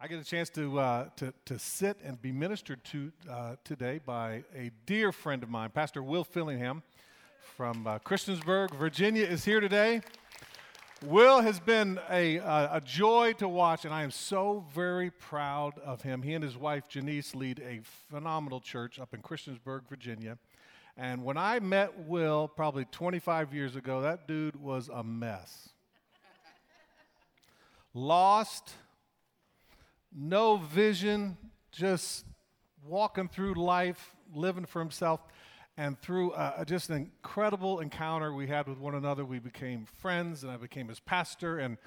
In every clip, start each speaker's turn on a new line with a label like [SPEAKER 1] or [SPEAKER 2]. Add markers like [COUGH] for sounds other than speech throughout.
[SPEAKER 1] I get a chance to, uh, to, to sit and be ministered to uh, today by a dear friend of mine, Pastor Will Fillingham from uh, Christiansburg, Virginia, is here today. Will has been a, a joy to watch, and I am so very proud of him. He and his wife, Janice, lead a phenomenal church up in Christiansburg, Virginia. And when I met Will probably 25 years ago, that dude was a mess. Lost, no vision, just walking through life, living for himself. And through uh, just an incredible encounter we had with one another, we became friends, and I became his pastor, and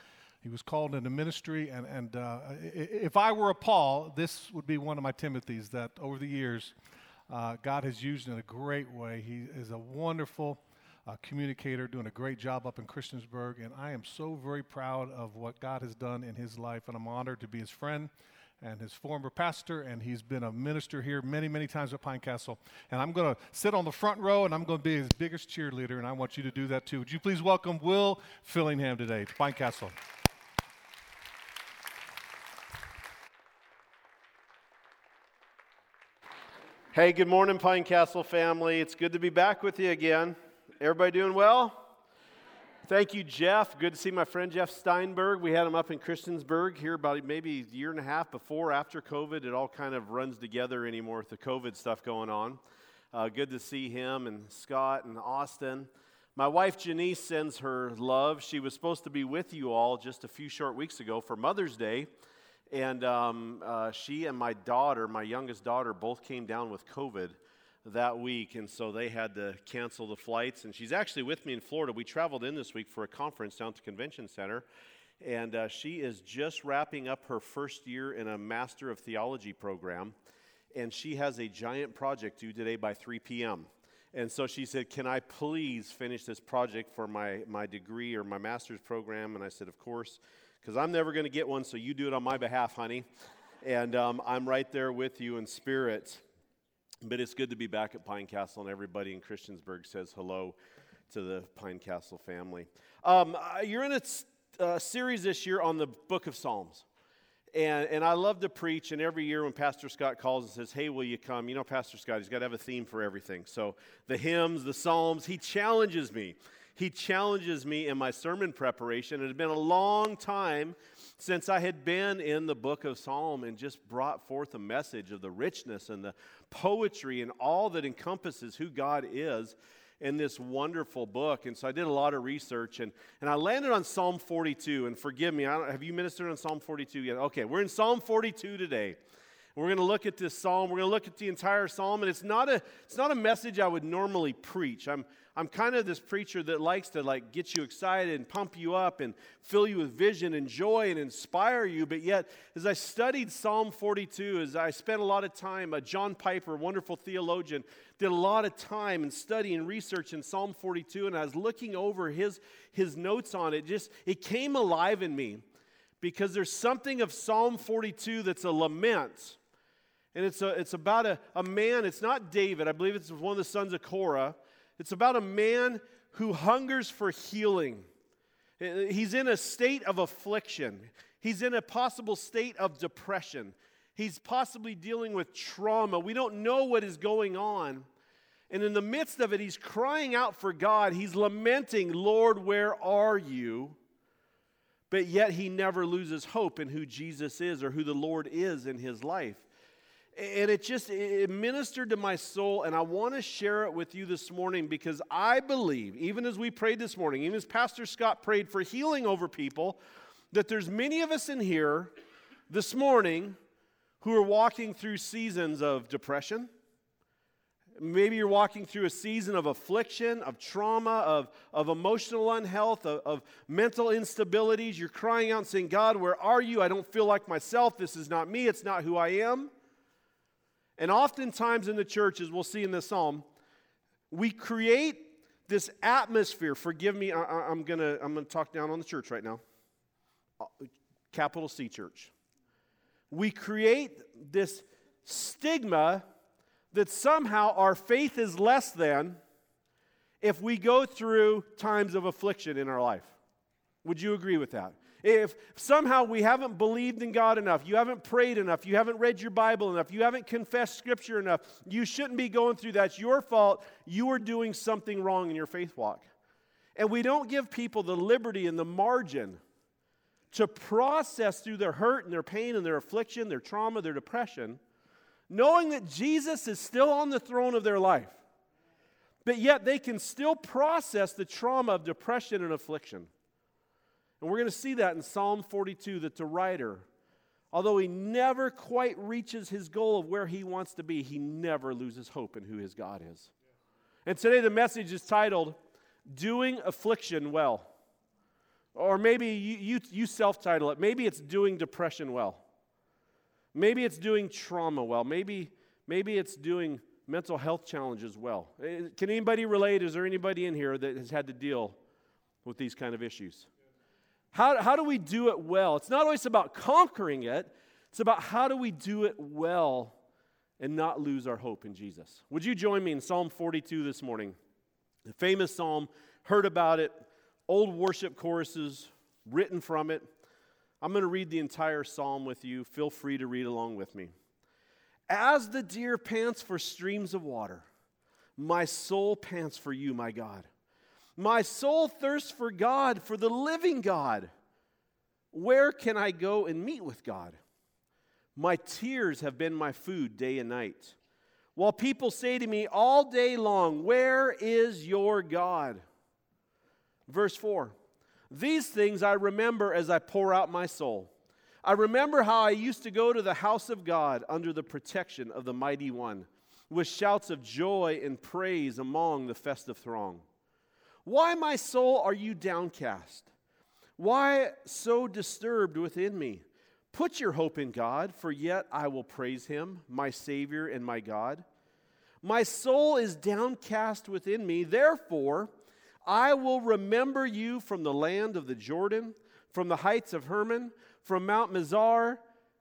[SPEAKER 1] he was called into ministry. And, and uh, if I were a Paul, this would be one of my Timothys that over the years, uh, God has used in a great way. He is a wonderful uh, communicator, doing a great job up in Christiansburg, and I am so very proud of what God has done in his life, and I'm honored to be his friend and his former pastor, and he's been a minister here many, many times at Pine Castle. And I'm going to sit on the front row, and I'm going to be his biggest cheerleader, and I want you to do that too. Would you please welcome Will Fillingham today to Pine Castle?
[SPEAKER 2] Hey, good morning, Pine Castle family. It's good to be back with you again. Everybody doing well? Thank you, Jeff. Good to see my friend Jeff Steinberg. We had him up in Christiansburg here about maybe a year and a half before, after COVID. It all kind of runs together anymore with the COVID stuff going on. Uh, good to see him and Scott and Austin. My wife Janice sends her love. She was supposed to be with you all just a few short weeks ago for Mother's Day. And um, uh, she and my daughter, my youngest daughter, both came down with COVID that week, and so they had to cancel the flights. And she's actually with me in Florida. We traveled in this week for a conference down to Convention Center, and uh, she is just wrapping up her first year in a Master of Theology program, and she has a giant project due today by 3 p.m. And so she said, Can I please finish this project for my, my degree or my master's program? And I said, Of course, because I'm never going to get one, so you do it on my behalf, honey. And um, I'm right there with you in spirit. But it's good to be back at Pine Castle, and everybody in Christiansburg says hello to the Pine Castle family. Um, you're in a uh, series this year on the book of Psalms. And, and I love to preach, and every year when Pastor Scott calls and says, Hey, will you come? You know, Pastor Scott, he's got to have a theme for everything. So the hymns, the Psalms, he challenges me. He challenges me in my sermon preparation. It had been a long time since I had been in the book of Psalm and just brought forth a message of the richness and the poetry and all that encompasses who God is in this wonderful book. And so I did a lot of research and, and I landed on Psalm 42. And forgive me, have you ministered on Psalm 42 yet? Okay, we're in Psalm 42 today. We're going to look at this psalm. We're going to look at the entire psalm, and it's not a it's not a message I would normally preach. I'm I'm kind of this preacher that likes to like get you excited and pump you up and fill you with vision and joy and inspire you. But yet, as I studied Psalm 42, as I spent a lot of time, uh, John Piper, wonderful theologian, did a lot of time and study and research in Psalm 42, and I was looking over his his notes on it. Just it came alive in me because there's something of Psalm 42 that's a lament. And it's, a, it's about a, a man, it's not David, I believe it's one of the sons of Korah it's about a man who hungers for healing. He's in a state of affliction, he's in a possible state of depression. He's possibly dealing with trauma. We don't know what is going on. And in the midst of it, he's crying out for God. He's lamenting, Lord, where are you? But yet he never loses hope in who Jesus is or who the Lord is in his life. And it just it ministered to my soul, and I want to share it with you this morning because I believe, even as we prayed this morning, even as Pastor Scott prayed for healing over people, that there's many of us in here this morning who are walking through seasons of depression. Maybe you're walking through a season of affliction, of trauma, of, of emotional unhealth, of, of mental instabilities. You're crying out saying, God, where are you? I don't feel like myself. This is not me. It's not who I am. And oftentimes in the churches, we'll see in this psalm, we create this atmosphere. Forgive me, I, am going to I'm to talk down on the church right now. Uh, capital C church. We create this stigma that somehow our faith is less than if we go through times of affliction in our life. Would you agree with that? If somehow we haven't believed in God enough, you haven't prayed enough, you haven't read your Bible enough, you haven't confessed Scripture enough, you shouldn't be going through that. It's your fault. You are doing something wrong in your faith walk. And we don't give people the liberty and the margin to process through their hurt and their pain and their affliction, their trauma, their depression, knowing that Jesus is still on the throne of their life. But yet they can still process the trauma of depression and affliction. And we're going to see that in Psalm 42 that the writer, although he never quite reaches his goal of where he wants to be, he never loses hope in who his God is. And today the message is titled, Doing Affliction Well. Or maybe you, you, you self title it. Maybe it's Doing Depression Well. Maybe it's doing trauma well. Maybe, maybe it's doing mental health challenges well. Eh, can anybody relate? Is there anybody in here that has had to deal with these kind of issues? How, how do we do it well? It's not always about conquering it, it's about how do we do it well and not lose our hope in Jesus. Would you join me in Psalm 42 this morning? The famous psalm, heard about it, old worship choruses written from it. I'm going to read the entire psalm with you. Feel free to read along with me. As the deer pants for streams of water, my soul pants for you, my God. My soul thirsts for God, for the living God. Where can I go and meet with God? My tears have been my food day and night. While people say to me all day long, Where is your God? Verse 4 These things I remember as I pour out my soul. I remember how I used to go to the house of God under the protection of the mighty one, with shouts of joy and praise among the festive throng. Why, my soul, are you downcast? Why so disturbed within me? Put your hope in God, for yet I will praise him, my Savior and my God. My soul is downcast within me, therefore I will remember you from the land of the Jordan, from the heights of Hermon from Mount Mizar,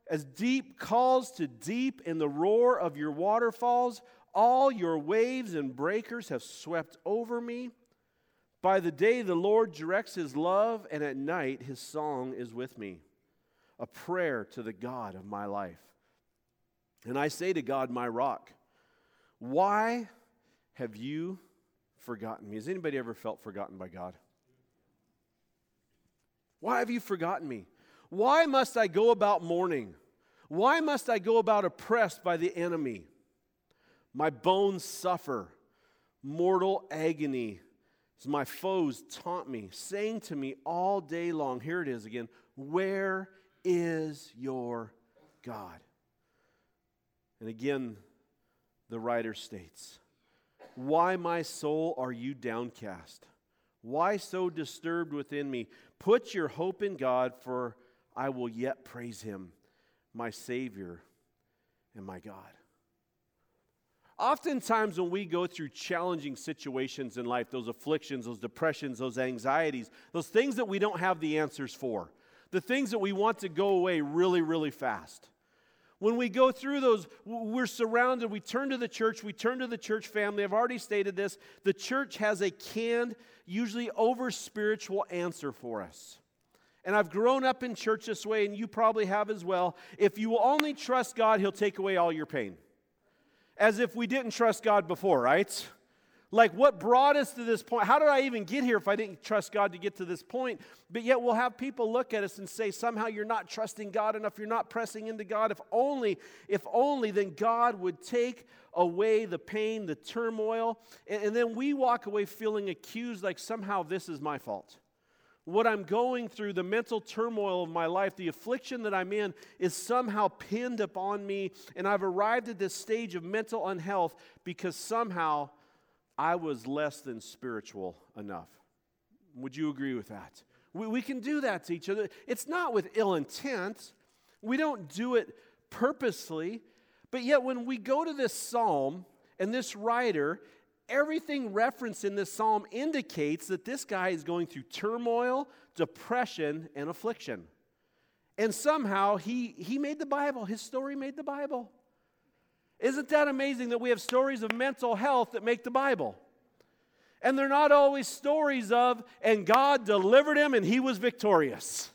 [SPEAKER 2] as deep calls to deep in the roar of your waterfalls, all your waves and breakers have swept over me. By the day, the Lord directs his love, and at night, his song is with me, a prayer to the God of my life. And I say to God, my rock, why have you forgotten me? Has anybody ever felt forgotten by God? Why have you forgotten me? Why must I go about mourning? Why must I go about oppressed by the enemy? My bones suffer mortal agony as my foes taunt me, saying to me all day long, here it is again, where is your God? And again, the writer states, Why, my soul, are you downcast? Why so disturbed within me? Put your hope in God, for I will yet praise him, my Savior and my God. Oftentimes, when we go through challenging situations in life, those afflictions, those depressions, those anxieties, those things that we don't have the answers for, the things that we want to go away really, really fast. When we go through those, we're surrounded. We turn to the church. We turn to the church family. I've already stated this. The church has a canned, usually over spiritual answer for us. And I've grown up in church this way, and you probably have as well. If you will only trust God, He'll take away all your pain. As if we didn't trust God before, right? Like, what brought us to this point? How did I even get here if I didn't trust God to get to this point? But yet, we'll have people look at us and say, somehow you're not trusting God enough. You're not pressing into God. If only, if only, then God would take away the pain, the turmoil. And, and then we walk away feeling accused like somehow this is my fault what I'm going through, the mental turmoil of my life, the affliction that I'm in, is somehow pinned upon me. And I've arrived at this stage of mental unhealth because somehow I was less than spiritual enough. Would you agree with that? We, we can do that to each other. It's not with ill intent, we don't do it purposely. But yet, when we go to this psalm, and this writer everything referenced in this psalm indicates that this guy is going through turmoil, depression, and affliction. And somehow he, he made the Bible. His story made the Bible. Isn't that amazing that we have stories of mental health that make the Bible? And they're not always stories of, and God delivered him and he was victorious.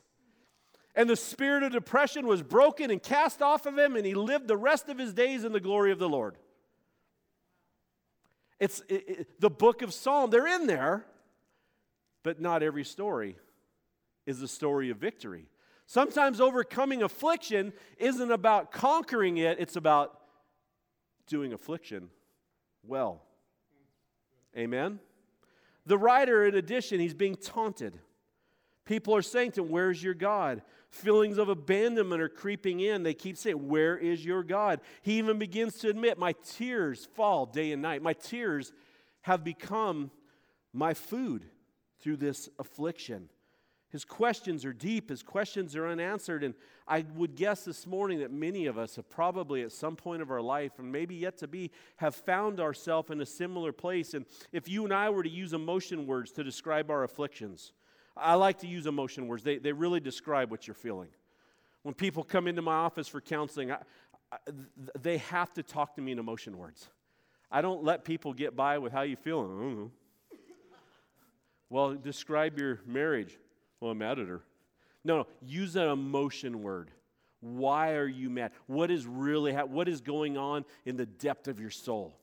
[SPEAKER 2] And the spirit of depression was broken and cast off of him, and he lived the rest of his days in the glory of the Lord. It's it, it, the book of Psalm. They're in there, but not every story is a story of victory. Sometimes overcoming affliction isn't about conquering it, it's about doing affliction well. Amen? The writer, in addition, he's being taunted. People are saying to him, Where's your God? Feelings of abandonment are creeping in. They keep saying, Where is your God? He even begins to admit, My tears fall day and night. My tears have become my food through this affliction. His questions are deep, his questions are unanswered. And I would guess this morning that many of us have probably at some point of our life, and maybe yet to be, have found ourselves in a similar place. And if you and I were to use emotion words to describe our afflictions, I like to use emotion words, they, they really describe what you're feeling. When people come into my office for counseling, I, I, they have to talk to me in emotion words. I don't let people get by with how you feel. Mm-hmm. Well, describe your marriage. Well, I'm mad at her. No, no, use an emotion word. Why are you mad? What is really ha- what is going on in the depth of your soul?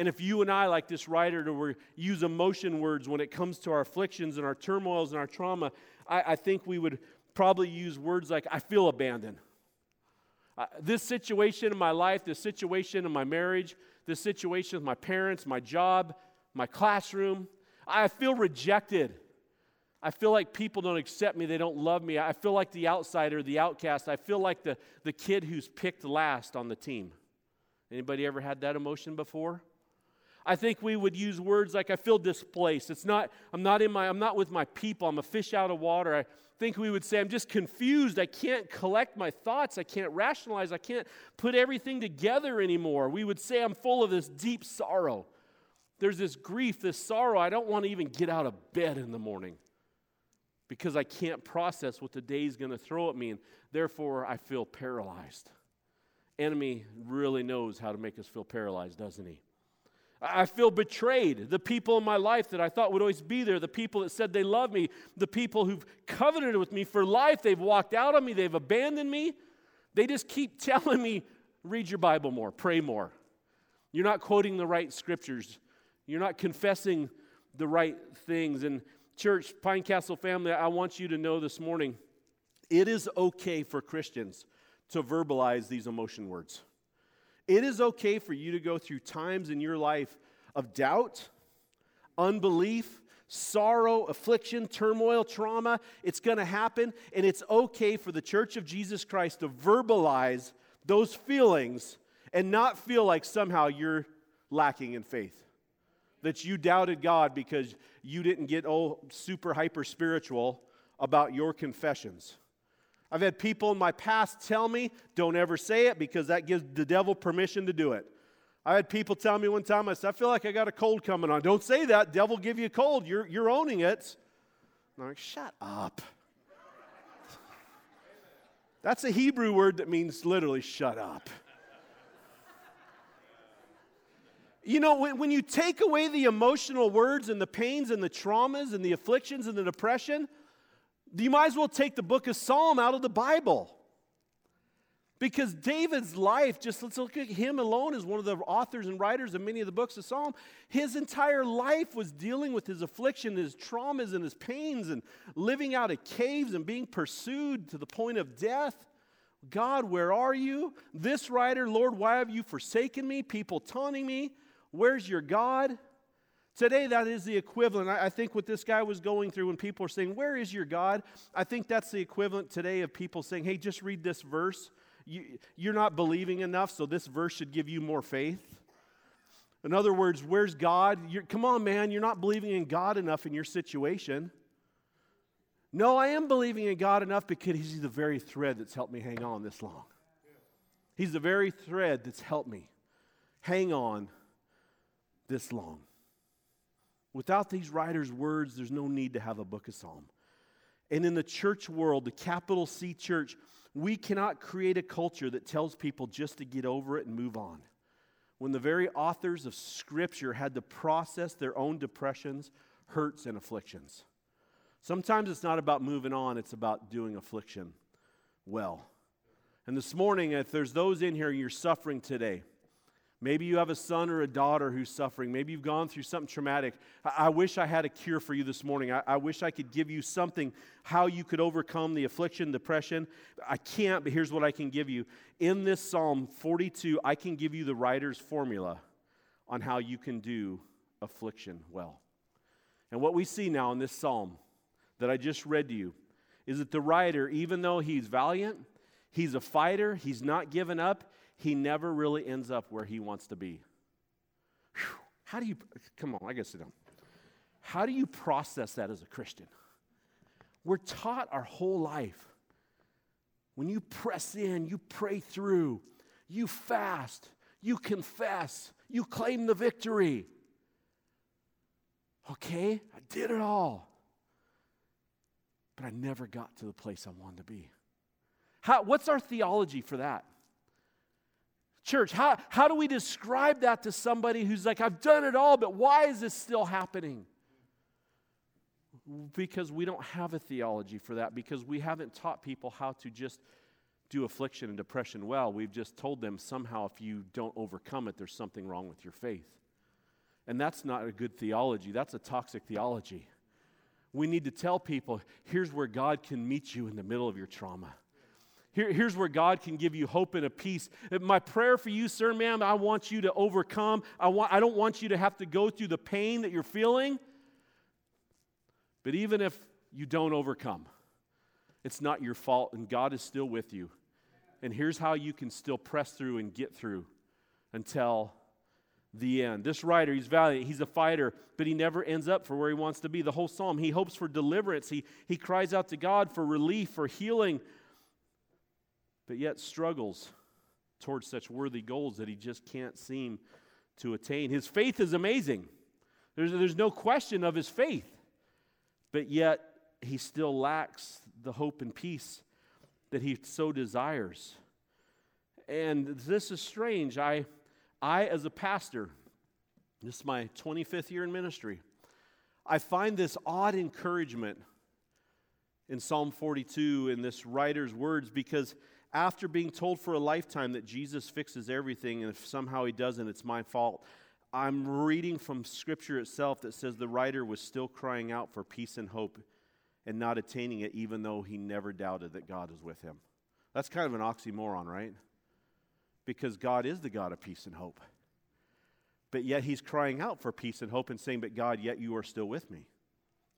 [SPEAKER 2] And if you and I, like this writer, to use emotion words when it comes to our afflictions and our turmoils and our trauma, I, I think we would probably use words like, I feel abandoned. Uh, this situation in my life, this situation in my marriage, this situation with my parents, my job, my classroom, I feel rejected. I feel like people don't accept me, they don't love me. I feel like the outsider, the outcast. I feel like the, the kid who's picked last on the team. Anybody ever had that emotion before? I think we would use words like I feel displaced. It's not I'm not in my I'm not with my people. I'm a fish out of water. I think we would say I'm just confused. I can't collect my thoughts. I can't rationalize. I can't put everything together anymore. We would say I'm full of this deep sorrow. There's this grief, this sorrow. I don't want to even get out of bed in the morning because I can't process what the day is going to throw at me, and therefore I feel paralyzed. Enemy really knows how to make us feel paralyzed, doesn't he? I feel betrayed. The people in my life that I thought would always be there, the people that said they love me, the people who've covenanted with me for life, they've walked out on me, they've abandoned me. They just keep [LAUGHS] telling me, read your Bible more, pray more. You're not quoting the right scriptures, you're not confessing the right things. And Church, Pine Castle family, I want you to know this morning it is okay for Christians to verbalize these emotion words. It is okay for you to go through times in your life of doubt, unbelief, sorrow, affliction, turmoil, trauma. It's going to happen, and it's okay for the church of Jesus Christ to verbalize those feelings and not feel like somehow you're lacking in faith that you doubted God because you didn't get oh super hyper spiritual about your confessions. I've had people in my past tell me, don't ever say it because that gives the devil permission to do it. I had people tell me one time, I said, I feel like I got a cold coming on. Don't say that. Devil give you a cold. You're, you're owning it. I'm like, shut up. [LAUGHS] That's a Hebrew word that means literally shut up. You know, when, when you take away the emotional words and the pains and the traumas and the afflictions and the depression, you might as well take the book of Psalm out of the Bible. Because David's life, just let's look at him alone as one of the authors and writers of many of the books of Psalm. His entire life was dealing with his affliction, his traumas, and his pains, and living out of caves and being pursued to the point of death. God, where are you? This writer, Lord, why have you forsaken me? People taunting me. Where's your God? Today, that is the equivalent. I think what this guy was going through when people are saying, Where is your God? I think that's the equivalent today of people saying, Hey, just read this verse. You, you're not believing enough, so this verse should give you more faith. In other words, where's God? You're, come on, man, you're not believing in God enough in your situation. No, I am believing in God enough because He's the very thread that's helped me hang on this long. He's the very thread that's helped me hang on this long. Without these writers' words, there's no need to have a book of Psalm. And in the church world, the capital C church, we cannot create a culture that tells people just to get over it and move on. When the very authors of Scripture had to process their own depressions, hurts, and afflictions. Sometimes it's not about moving on, it's about doing affliction well. And this morning, if there's those in here and you're suffering today, maybe you have a son or a daughter who's suffering, maybe you've gone through something traumatic. I, I wish I had a cure for you this morning. I, I wish I could give you something how you could overcome the affliction, depression. I can't, but here's what I can give you. In this Psalm 42, I can give you the writer's formula on how you can do affliction well. And what we see now in this psalm that I just read to you is that the writer, even though he's valiant, He's a fighter, he's not given up, he never really ends up where he wants to be. Whew. How do you, come on, I gotta sit down. How do you process that as a Christian? We're taught our whole life when you press in, you pray through, you fast, you confess, you claim the victory. Okay, I did it all. But I never got to the place I wanted to be. How, what's our theology for that? Church, how, how do we describe that to somebody who's like, I've done it all, but why is this still happening? Because we don't have a theology for that, because we haven't taught people how to just do affliction and depression well. We've just told them somehow if you don't overcome it, there's something wrong with your faith. And that's not a good theology, that's a toxic theology. We need to tell people here's where God can meet you in the middle of your trauma. Here, here's where God can give you hope and a peace. My prayer for you, sir, ma'am, I want you to overcome. I, want, I don't want you to have to go through the pain that you're feeling. But even if you don't overcome, it's not your fault, and God is still with you. And here's how you can still press through and get through until the end. This writer, he's valiant, he's a fighter, but he never ends up for where he wants to be. The whole psalm, he hopes for deliverance. He, he cries out to God for relief, for healing, but yet struggles towards such worthy goals that he just can't seem to attain. His faith is amazing. There's, there's no question of his faith, but yet he still lacks the hope and peace that he so desires. And this is strange. I, I as a pastor, this is my 25th year in ministry, I find this odd encouragement in Psalm 42 in this writer's words because after being told for a lifetime that Jesus fixes everything, and if somehow he doesn't, it's my fault. I'm reading from scripture itself that says the writer was still crying out for peace and hope and not attaining it, even though he never doubted that God was with him. That's kind of an oxymoron, right? Because God is the God of peace and hope. But yet he's crying out for peace and hope and saying, But God, yet you are still with me.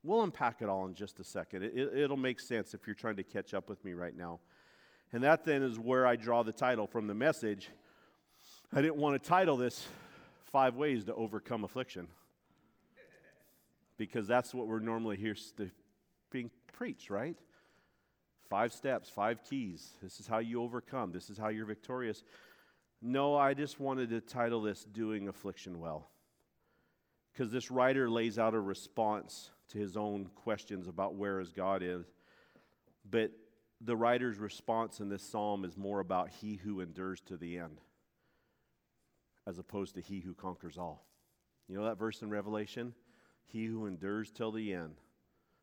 [SPEAKER 2] We'll unpack it all in just a second. It, will make sense if you're trying to catch up with me right now. And that then is where I draw the title from the message. I didn't want to title this Five Ways to Overcome Affliction because that's what we're normally here to being preached, right? Five steps, five keys. This is how you overcome, this is how you're victorious. No, I just wanted to title this Doing Affliction Well because this writer lays out a response to his own questions about where his God is. But the writer's response in this psalm is more about he who endures to the end as opposed to he who conquers all. You know that verse in Revelation? He who endures till the end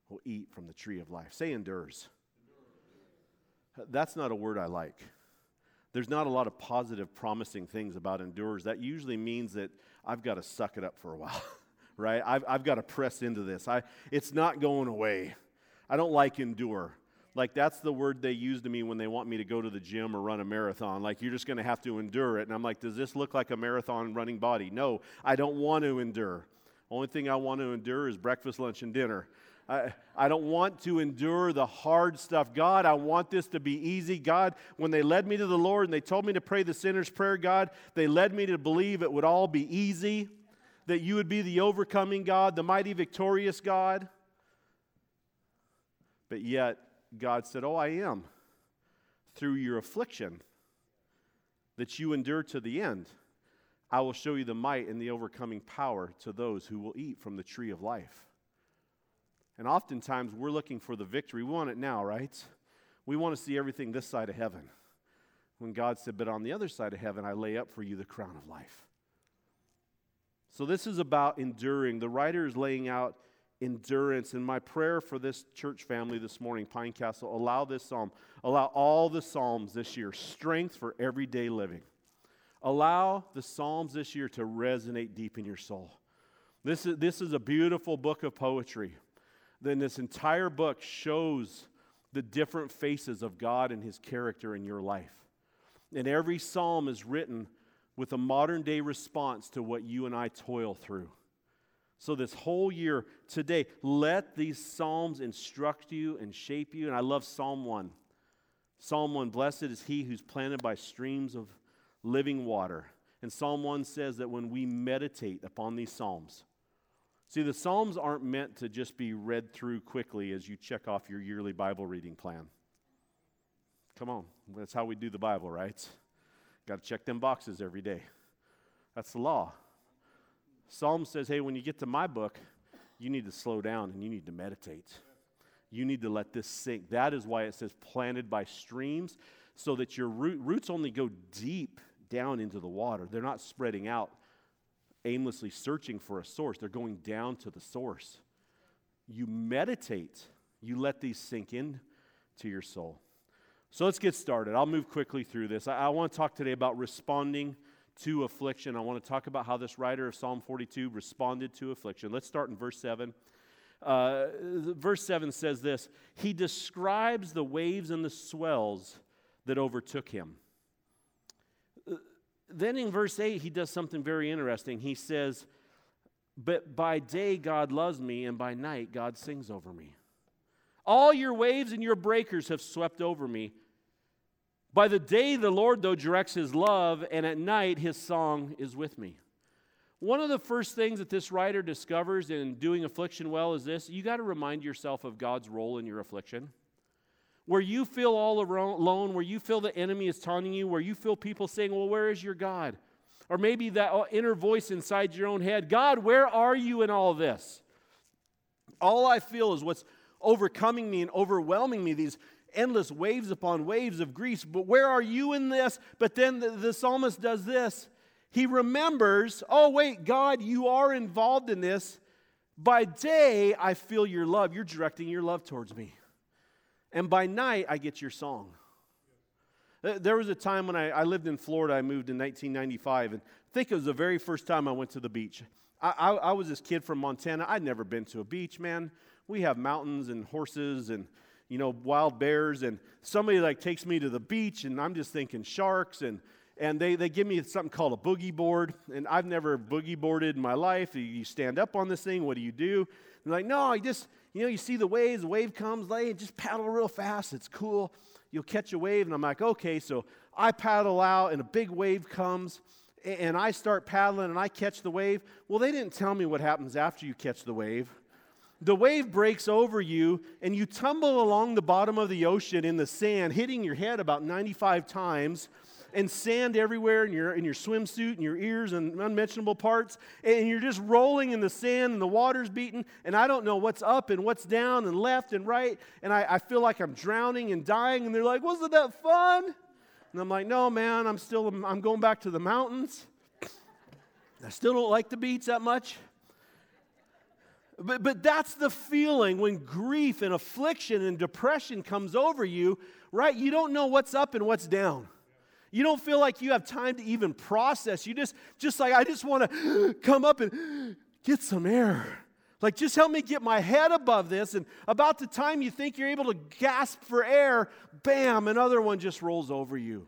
[SPEAKER 2] will eat from the tree of life. Say endures. That's not a word I like. There's not a lot of positive, promising things about endures. That usually means that I've got to suck it up for a while, [LAUGHS] right? I've, I've got to press into this. I, it's not going away. I don't like endure like that's the word they use to me when they want me to go to the gym or run a marathon. Like you're just going to have to endure it. And I'm like, does this look like a marathon running body? No, I don't want to endure. Only thing I want to endure is breakfast, lunch, and dinner. I, I don't want to endure the hard stuff. God, I want this to be easy. God, when they led me to the Lord and they told me to pray the sinner's prayer, God, they led me to believe it would all be easy, that you would be the overcoming God, the mighty, victorious God. But yet, God said, Oh, I am. Through your affliction that you endure to the end, I will show you the might and the overcoming power to those who will eat from the tree of life. And oftentimes we're looking for the victory. We want it now, right? We want to see everything this side of heaven. When God said, But on the other side of heaven, I lay up for you the crown of life. So this is about enduring. The writer is laying out endurance. And my prayer for this church family this morning, Pine Castle, allow this psalm, allow all the psalms this year, strength for everyday living. Allow the psalms this year to resonate deep in your soul. This is, this is a beautiful book of poetry. Then this entire book shows the different faces of God and his character in your life. And every psalm is written with a modern day response to what you and I toil through. So, this whole year today, let these Psalms instruct you and shape you. And I love Psalm 1. Psalm 1 Blessed is he who's planted by streams of living water. And Psalm 1 says that when we meditate upon these Psalms, see, the Psalms aren't meant to just be read through quickly as you check off your yearly Bible reading plan. Come on, that's how we do the Bible, right? Got to check them boxes every day. That's the law. Psalm says, hey, when you get to my book, you need to slow down and you need to meditate. You need to let this sink. That is why it says planted by streams, so that your root, roots only go deep down into the water. They're not spreading out, aimlessly searching for a source. They're going down to the source. You meditate, you let these sink in to your soul. So let's get started. I'll move quickly through this. I, I want to talk today about responding to affliction. I want to talk about how this writer of Psalm 42 responded to affliction. Let's start in verse 7. Uh, verse 7 says this He describes the waves and the swells that overtook him. Uh, then in verse 8, he does something very interesting. He says, But by day God loves me, and by night God sings over me. All your waves and your breakers have swept over me. By the day, the Lord, though, directs his love, and at night, his song is with me. One of the first things that this writer discovers in doing affliction well is this you got to remind yourself of God's role in your affliction. Where you feel all alone, where you feel the enemy is taunting you, where you feel people saying, Well, where is your God? Or maybe that uh, inner voice inside your own head God, where are you in all this? All I feel is what's overcoming me and overwhelming me, these endless waves upon waves of grief. But where are you in this? But then the, the psalmist does this. He remembers, oh, wait, God, you are involved in this. By day, I feel your love. You're directing your love towards me. And by night, I get your song. Uh, there was a time when I, I, lived in Florida. I moved in 1995, and I think it was the very first time I went to the beach. I, I, I was this kid from Montana. I'd never been to a beach, man. We have mountains and horses and you know, wild bears, and somebody like takes me to the beach, and I'm just thinking sharks, and and they, they give me something called a boogie board, and I've never boogie boarded in my life. You stand up on this thing, what do you do? They're like, no, I just, you know, you see the waves, the wave comes, lay, just paddle real fast, it's cool. You'll catch a wave, and I'm like, okay, so I paddle out, and a big wave comes, and I start paddling, and I catch the wave. Well, they didn't tell me what happens after you catch the wave the wave breaks over you and you tumble along the bottom of the ocean in the sand, hitting your head about 95 times and sand everywhere in your, in your swimsuit and your ears and unmentionable parts. And you're just rolling in the sand and the water's beating. And I don't know what's up and what's down and left and right. And I, I feel like I'm drowning and dying. And they're like, wasn't that fun? And I'm like, no, man, I'm still, I'm going back to the mountains. I still don't like the beach that much. But, but that's the feeling when grief and affliction and depression comes over you, right? You don't know what's up and what's down. You don't feel like you have time to even process. You just, just like, I just want to [GASPS] come up and [GASPS] get some air. Like, just help me get my head above this. And about the time you think you're able to gasp for air, bam, another one just rolls over you.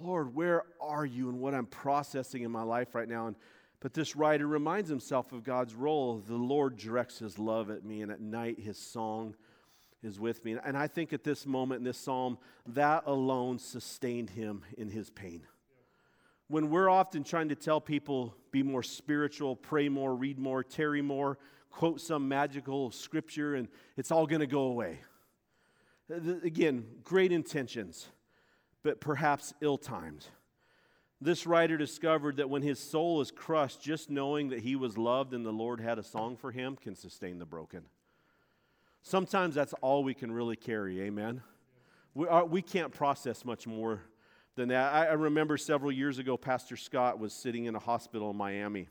[SPEAKER 2] Lord, where are you and what I'm processing in my life right now? And but this writer reminds himself of God's role. The Lord directs his love at me, and at night his song is with me. And I think at this moment in this psalm, that alone sustained him in his pain. When we're often trying to tell people, be more spiritual, pray more, read more, tarry more, quote some magical scripture, and it's all going to go away. Again, great intentions, but perhaps ill timed. This writer discovered that when his soul is crushed, just knowing that he was loved and the Lord had a song for him can sustain the broken. Sometimes that's all we can really carry, amen? We, are, we can't process much more than that. I, I remember several years ago, Pastor Scott was sitting in a hospital in Miami.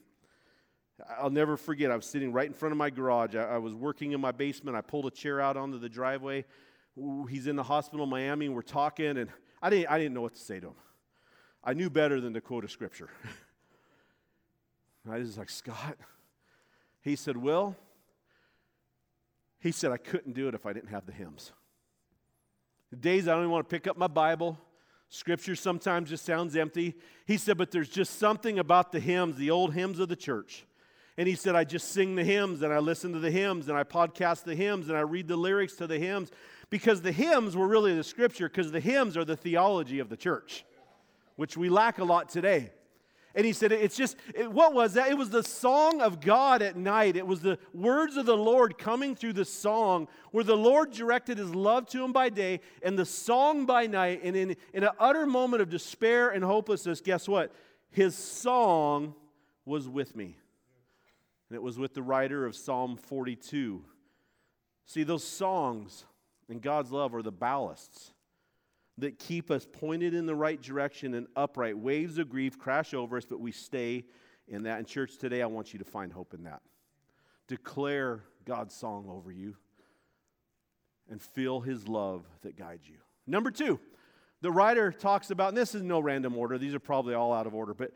[SPEAKER 2] I'll never forget. I was sitting right in front of my garage. I, I was working in my basement. I pulled a chair out onto the driveway. He's in the hospital in Miami, and we're talking, and I didn't, I didn't know what to say to him. I knew better than to quote a scripture. [LAUGHS] I was like, Scott. He said, Will, he said, I couldn't do it if I didn't have the hymns. The days I don't even want to pick up my Bible. Scripture sometimes just sounds empty. He said, but there's just something about the hymns, the old hymns of the church. And he said, I just sing the hymns and I listen to the hymns and I podcast the hymns and I read the lyrics to the hymns because the hymns were really the scripture because the hymns are the theology of the church, which we lack a lot today. And he said, It's just, it, what was that? It was the song of God at night. It was the words of the Lord coming through the song where the Lord directed his love to him by day and the song by night. And in, in an utter moment of despair and hopelessness, guess what? His song was with me. And it was with the writer of Psalm 42. See, those songs and God's love are the ballasts that keep us pointed in the right direction and upright. Waves of grief crash over us, but we stay in that. In church today, I want you to find hope in that. Declare God's song over you and feel his love that guides you. Number two, the writer talks about, and this is no random order, these are probably all out of order, but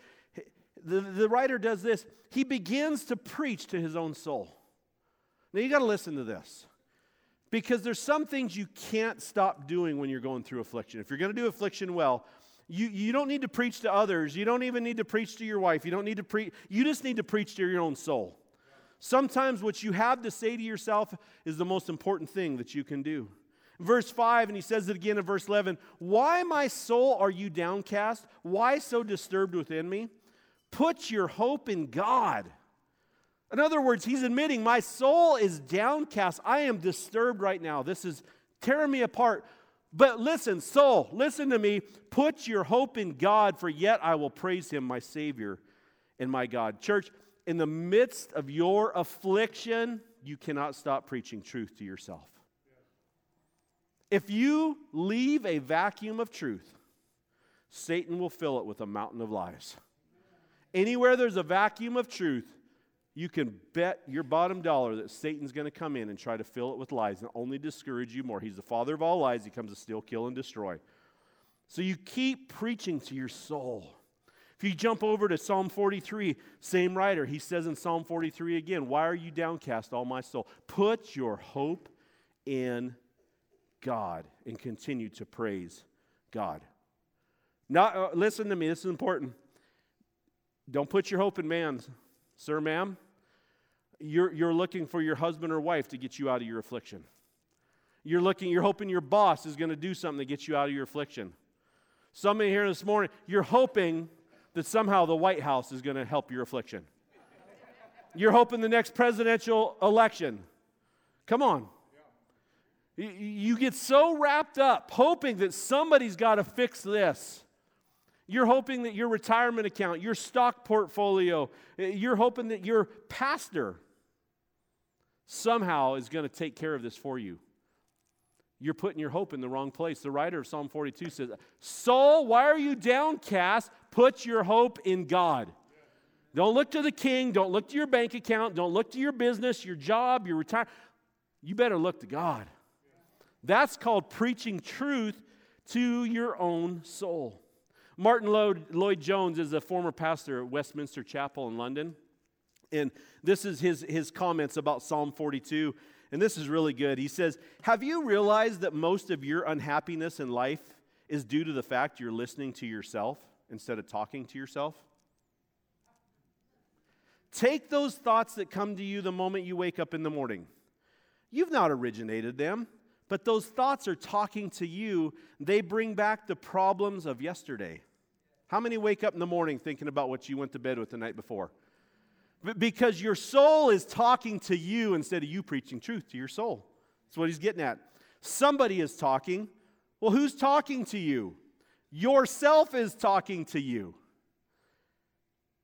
[SPEAKER 2] the, the writer does this. He begins to preach to his own soul. Now you got to listen to this. Because there's some things you can't stop doing when you're going through affliction. If you're going to do affliction well, you, you don't need to preach to others. You don't even need to preach to your wife. You don't need to preach. You just need to preach to your own soul. Sometimes what you have to say to yourself is the most important thing that you can do. Verse 5, and he says it again in verse 11 Why, my soul, are you downcast? Why so disturbed within me? Put your hope in God. In other words, he's admitting, My soul is downcast. I am disturbed right now. This is tearing me apart. But listen, soul, listen to me. Put your hope in God, for yet I will praise him, my Savior and my God. Church, in the midst of your affliction, you cannot stop preaching truth to yourself. If you leave a vacuum of truth, Satan will fill it with a mountain of lies. Anywhere there's a vacuum of truth, you can bet your bottom dollar that Satan's going to come in and try to fill it with lies and only discourage you more. He's the father of all lies. He comes to steal, kill, and destroy. So you keep preaching to your soul. If you jump over to Psalm 43, same writer, he says in Psalm 43 again, Why are you downcast, all my soul? Put your hope in God and continue to praise God. Not, uh, listen to me, this is important. Don't put your hope in man, sir, ma'am you're, you're looking for your husband or wife to get you out of your affliction. You're looking, you're hoping your boss is going to do something to get you out of your affliction. Somebody here this morning, you're hoping that somehow the White House is going to help your affliction. You're hoping the next presidential election. Come on. You get so wrapped up hoping that somebody's got to fix this. You're hoping that your retirement account, your stock portfolio, eh, you're hoping that your pastor somehow is going to take care of this for you. You're putting your hope in the wrong place. The writer of Psalm 42 says, Soul, why are you downcast? Put your hope in God. Don't look to the king. Don't look to your bank account. Don't look to your business, your job, your retirement. You better look to God. That's called preaching truth to your own soul. Martyn Lloyd Jones is a former pastor at Westminster Chapel in London. And this is his, his comments about Psalm 42. And this is really good. He says, Have you realized that most of your unhappiness in life is due to the fact you're listening to yourself instead of talking to yourself? Take those thoughts that come to you the moment you wake up in the morning. You've not originated them, but those thoughts are talking to you. They bring back the problems of yesterday. How many wake up in the morning thinking about what you went to bed with the night before? Because your soul is talking to you instead of you preaching truth to your soul. That's what he's getting at. Somebody is talking. Well, who's talking to you? Yourself is talking to you.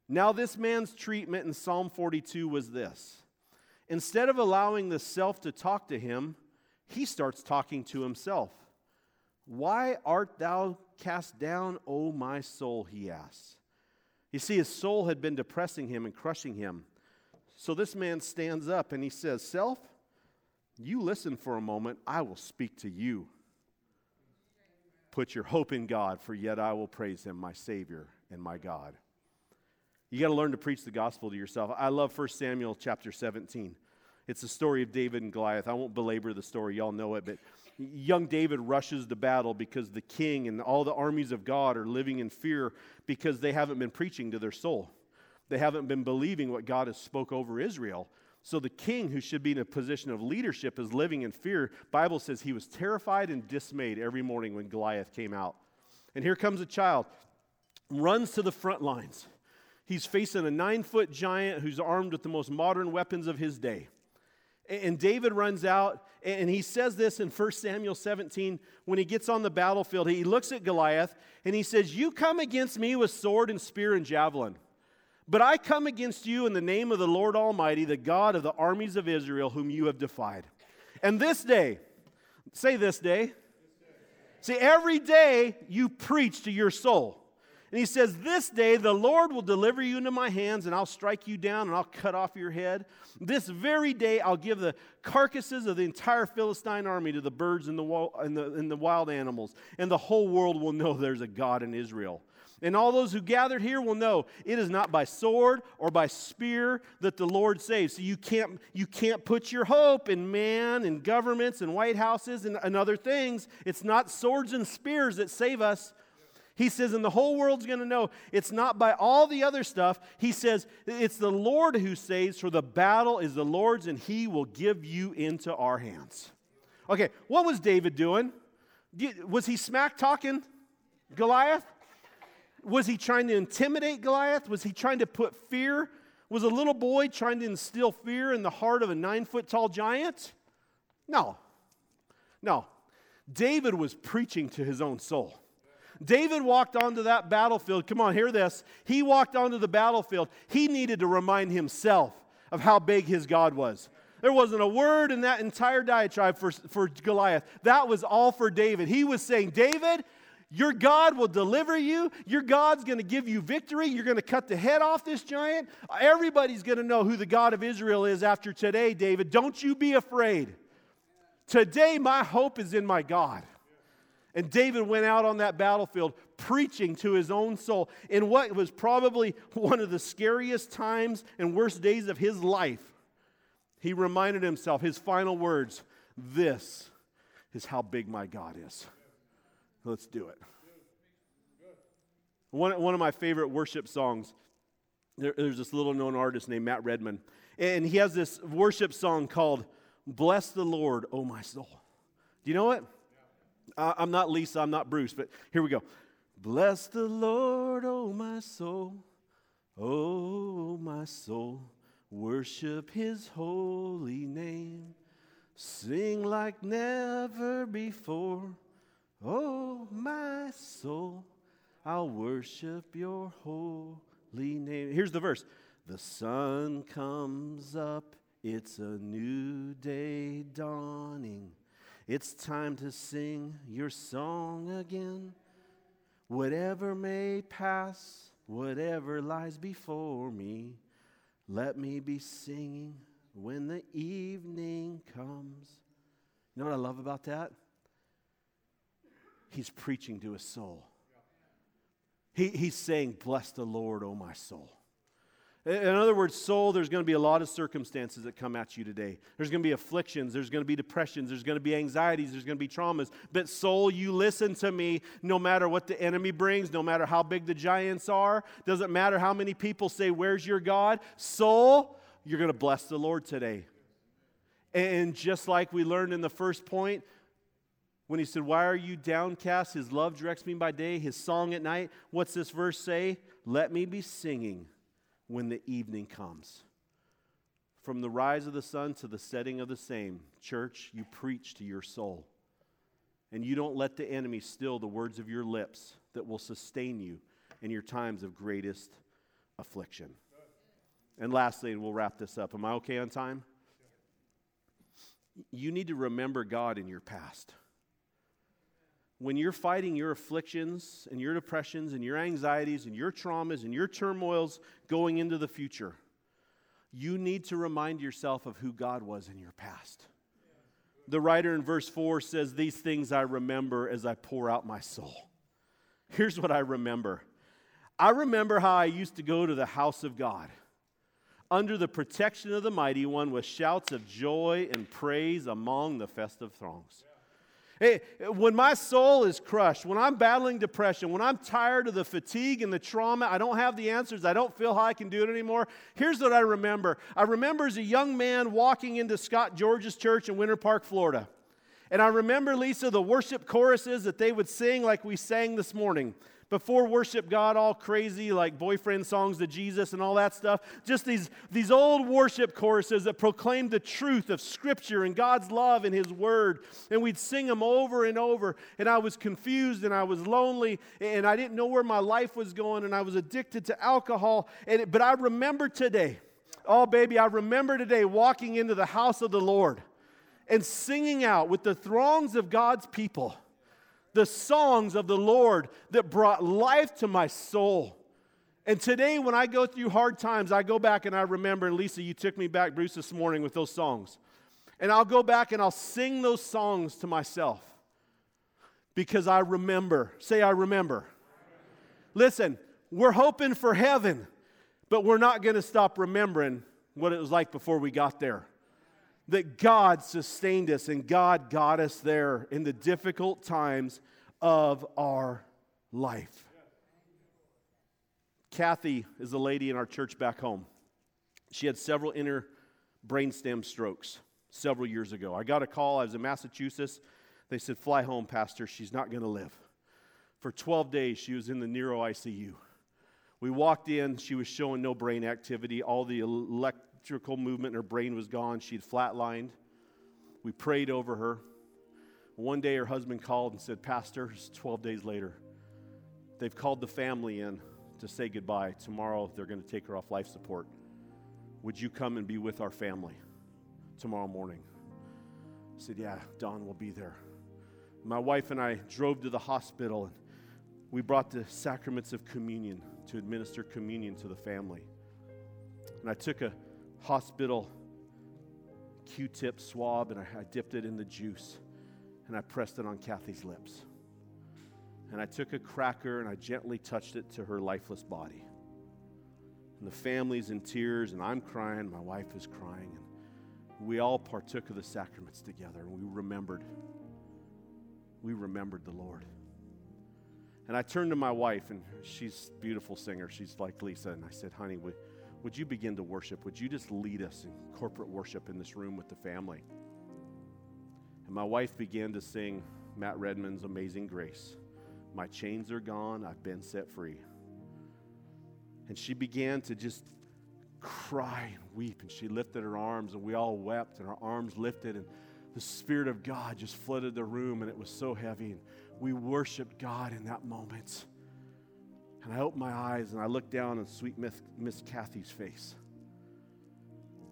[SPEAKER 2] Now, this man's treatment in Psalm 42 was this instead of allowing the self to talk to him, he starts talking to himself. Why art thou cast down, O my soul? He asks. You see, his soul had been depressing him and crushing him So this man stands up and he says, Self, you listen for a moment, I will speak to you. Put your hope in God, for yet I will praise him, my Savior and my God. You got to learn to preach the gospel to yourself. I love 1 Samuel chapter 17. It's the story of David and Goliath. I won't belabor the story, y'all know it, but young David rushes to battle because the king and all the armies of God are living in fear because they haven't been preaching to their soul. They haven't been believing what God has spoke over Israel. So the king who should be in a position of leadership is living in fear. Bible says he was terrified and dismayed every morning when Goliath came out. And here comes a child, runs to the front lines. He's facing a nine foot giant who's armed with the most modern weapons of his day. And David runs out, and he says this in 1 Samuel 17 when he gets on the battlefield. He looks at Goliath and he says, You come against me with sword and spear and javelin. But I come against you in the name of the Lord Almighty, the God of the armies of Israel, whom you have defied. And this day, say this day. See, every day you preach to your soul. And he says, This day the Lord will deliver you into my hands, and I'll strike you down, and I'll cut off your head. This very day I'll give the carcasses of the entire Philistine army to the birds and the, and the, and the wild animals, and the whole world will know there's a God in Israel. And all those who gathered here will know it is not by sword or by spear that the Lord saves. So you can't, you can't put your hope in man and governments and White Houses and, and other things. It's not swords and spears that save us. He says, and the whole world's going to know it's not by all the other stuff. He says, it's the Lord who saves, for the battle is the Lord's, and he will give you into our hands. Okay, what was David doing? Was he smack talking Goliath? Was he trying to intimidate Goliath? Was he trying to put fear? Was a little boy trying to instill fear in the heart of a nine foot tall giant? No. No. David was preaching to his own soul. David walked onto that battlefield. Come on, hear this. He walked onto the battlefield. He needed to remind himself of how big his God was. There wasn't a word in that entire diatribe for, for Goliath. That was all for David. He was saying, David, your God will deliver you. Your God's going to give you victory. You're going to cut the head off this giant. Everybody's going to know who the God of Israel is after today, David. Don't you be afraid. Today, my hope is in my God. And David went out on that battlefield preaching to his own soul in what was probably one of the scariest times and worst days of his life. He reminded himself, his final words this is how big my God is. Let's do it. One, one of my favorite worship songs, there, there's this little known artist named Matt Redman, and he has this worship song called Bless the Lord, O my soul. Do you know it? I'm not Lisa, I'm not Bruce, but here we go. Bless the Lord, oh my soul, oh my soul, worship his holy name, sing like never before, oh my soul, I'll worship your holy name. Here's the verse The sun comes up, it's a new day dawning. It's time to sing your song again. Whatever may pass, whatever lies before me, let me be singing when the evening comes. You know what I love about that? He's preaching to his soul. He, he's saying, Bless the Lord, O my soul. In other words, soul, there's going to be a lot of circumstances that come at you today. There's going to be afflictions, there's going to be depressions, there's going to be anxieties, there's going to be traumas. But, soul, you listen to me no matter what the enemy brings, no matter how big the giants are, doesn't matter how many people say, Where's your God? Soul, you're going to bless the Lord today. And just like we learned in the first point, when he said, Why are you downcast? His love directs me by day, his song at night. What's this verse say? Let me be singing when the evening comes. From the rise of the sun to the setting of the same, church, you preach to your soul. And you don't let the enemy still the words of your lips that will sustain you in your times of greatest affliction. And lastly, and we'll wrap this up. Am I okay on time? You need to remember God in your past when you're fighting your afflictions and your depressions and your anxieties and your traumas and your turmoils going into the future, you need to remind yourself of who God was in your past. The writer in verse 4 says, These things I remember as I pour out my soul. Here's what I remember I remember how I used to go to the house of God under the protection of the mighty one with shouts of joy and praise among the festive throngs. Hey, when my soul is crushed, when I'm battling depression, when I'm tired of the fatigue and the trauma, I don't have the answers, I don't feel how I can do it anymore. Here's what I remember I remember as a young man walking into Scott George's church in Winter Park, Florida. And I remember, Lisa, the worship choruses that they would sing like we sang this morning before worship God all crazy, like boyfriend songs to Jesus and all that stuff. Just these, these old worship choruses that proclaimed the truth of Scripture and God's love and His Word. And we'd sing them over and over. And I was confused and I was lonely and I didn't know where my life was going and I was addicted to alcohol. And it, but I remember today, oh, baby, I remember today walking into the house of the Lord and singing out with the throngs of God's people the songs of the Lord that brought life to my soul. And today, when I go through hard times, I go back and I remember, and Lisa, you took me back, Bruce, this morning with those songs. And I'll go back and I'll sing those songs to myself because I remember. Say, I remember. Listen, we're hoping for heaven, but we're not going to stop remembering what it was like before we got there that God sustained us and God got us there in the difficult times of our life. Kathy is a lady in our church back home. She had several inner brainstem strokes several years ago. I got a call, I was in Massachusetts. They said, Fly home, Pastor, she's not going to live. For 12 days, she was in the neuro ICU. We walked in, she was showing no brain activity. All the elect- electrical movement in her brain was gone. She'd flatlined. We prayed over her. One day her husband called and said, Pastor, 12 days later, they've called the family in to say goodbye. Tomorrow they're going to take her off life support. Would you come and be with our family tomorrow morning? I said, Yeah, Don will be there. My wife and I drove to the hospital and we brought the sacraments of communion to administer communion to the family. And I took a hospital Q tip swab and I, I dipped it in the juice and I pressed it on Kathy's lips. And I took a cracker and I gently touched it to her lifeless body. And the family's in tears, and I'm crying, my wife is crying. And we all partook of the sacraments together, and we remembered. We remembered the Lord. And I turned to my wife, and she's a beautiful singer. She's like Lisa. And I said, honey, we, would you begin to worship? Would you just lead us in corporate worship in this room with the family? And my wife began to sing Matt Redman's Amazing Grace. My chains are gone, I've been set free. And she began to just cry and weep, and she lifted her arms, and we all wept, and our arms lifted, and the Spirit of God just flooded the room, and it was so heavy. And we worshiped God in that moment. And I open my eyes and I look down on sweet Miss, Miss Kathy's face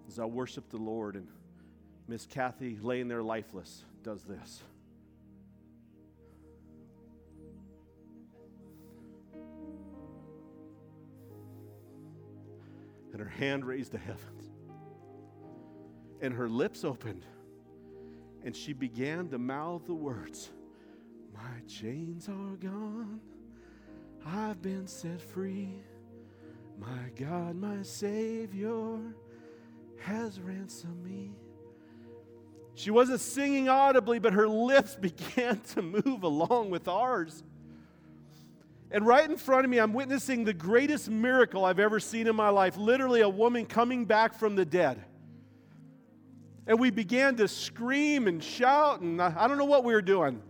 [SPEAKER 2] as I worship the Lord. And Miss Kathy, laying there lifeless, does this. And her hand raised to heaven. And her lips opened. And she began to mouth the words My chains are gone. I've been set free. My God, my Savior has ransomed me. She wasn't singing audibly, but her lips [LAUGHS] began to move along with ours. And right in front of me, I'm witnessing the greatest miracle I've ever seen in my life literally, a woman coming back from the dead. And we began to scream and shout, and I don't know what we were doing.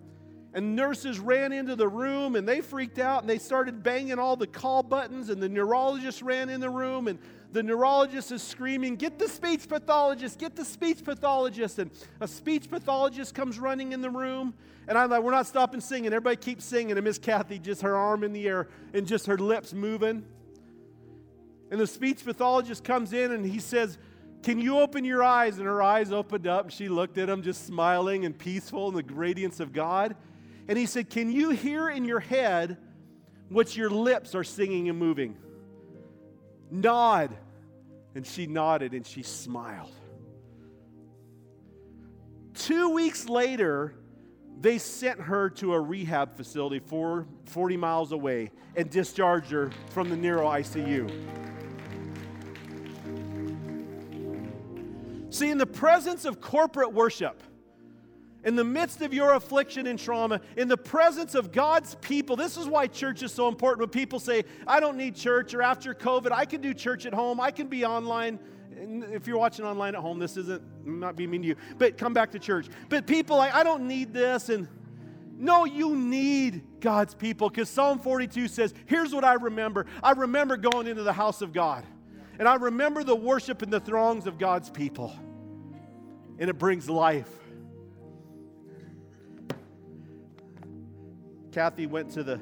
[SPEAKER 2] And nurses ran into the room and they freaked out and they started banging all the call buttons. And the neurologist ran in the room and the neurologist is screaming, Get the speech pathologist, get the speech pathologist. And a speech pathologist comes running in the room. And I'm like, We're not stopping singing. Everybody keeps singing. And Miss Kathy, just her arm in the air and just her lips moving. And the speech pathologist comes in and he says, Can you open your eyes? And her eyes opened up. And she looked at him, just smiling and peaceful in the radiance of God. And he said, Can you hear in your head what your lips are singing and moving? Nod. And she nodded and she smiled. Two weeks later, they sent her to a rehab facility four, 40 miles away and discharged her from the neuro ICU. See, in the presence of corporate worship, in the midst of your affliction and trauma, in the presence of God's people, this is why church is so important. When people say, I don't need church, or after COVID, I can do church at home, I can be online. if you're watching online at home, this isn't I'm not being mean to you, but come back to church. But people like, I don't need this, and no, you need God's people because Psalm 42 says, Here's what I remember. I remember going into the house of God, and I remember the worship and the throngs of God's people, and it brings life. Kathy went to the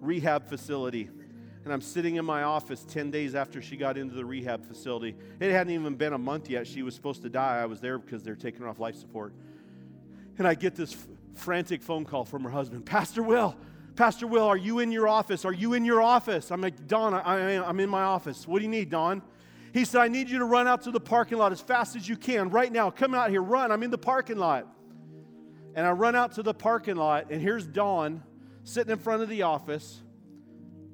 [SPEAKER 2] rehab facility, and I'm sitting in my office 10 days after she got into the rehab facility. It hadn't even been a month yet. She was supposed to die. I was there because they're taking her off life support. And I get this f- frantic phone call from her husband Pastor Will, Pastor Will, are you in your office? Are you in your office? I'm like, Don, I, I, I'm in my office. What do you need, Don? He said, I need you to run out to the parking lot as fast as you can right now. Come out here, run. I'm in the parking lot. And I run out to the parking lot, and here's Don sitting in front of the office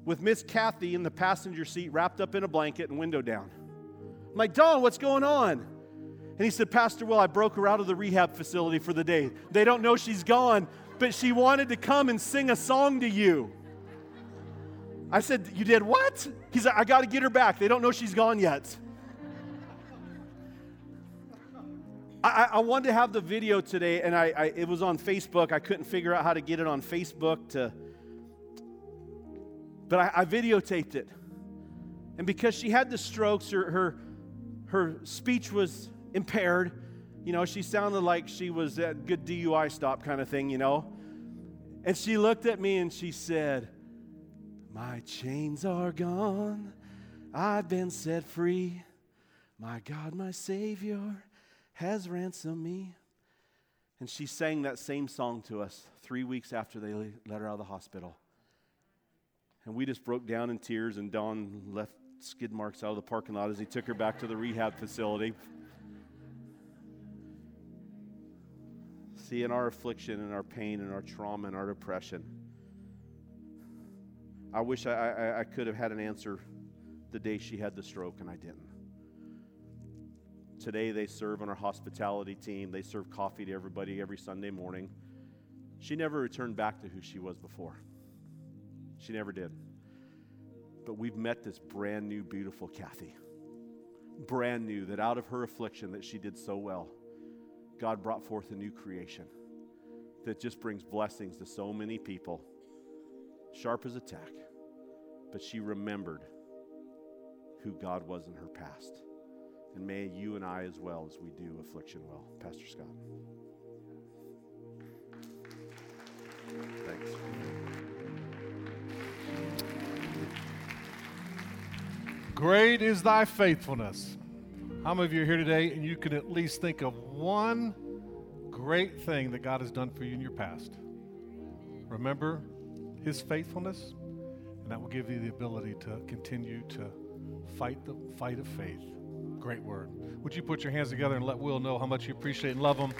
[SPEAKER 2] with Miss Kathy in the passenger seat wrapped up in a blanket and window down. I'm like, Don, what's going on? And he said, Pastor Will, I broke her out of the rehab facility for the day. They don't know she's gone, but she wanted to come and sing a song to you. I said, You did what? He said, I got to get her back. They don't know she's gone yet. I, I, wanted to have the video today, and I, I, it was on Facebook. I couldn't figure out how to get it on Facebook to, but I, I videotaped it. And because she had the strokes, her, her, her speech was impaired. You know, she sounded like she was at good DUI stop kind of thing, you know. And she looked at me and she said, My chains are gone. I've been set free. My God, my Savior has ransomed me. And she sang that same song to us three weeks after they let her out of the hospital. And we just broke down in tears, and Don left skid marks out of the parking lot as he took her back to the rehab facility. See, in our affliction and our pain and our trauma and our depression, I wish I, I, I could have had an answer the day she had the stroke, and I didn't. Today, they serve on our hospitality team. They serve coffee to everybody every Sunday morning. She never returned back to who she was before. She never did. But we've met this brand new, beautiful Kathy. Brand new, that out of her affliction that she did so well, God brought forth a new creation that just brings blessings to so many people. Sharp as a tack. But she remembered who God was in her past. And may you and I as well as we do affliction well. Pastor Scott. Thanks.
[SPEAKER 1] Great is thy faithfulness. How many of you are here today and you can at least think of one great thing that God has done for you in your past? Remember his faithfulness, and that will give you the ability to continue to fight the fight of faith. Great word. Would you put your hands together and let Will know how much you appreciate and love him?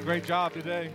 [SPEAKER 1] Great job today.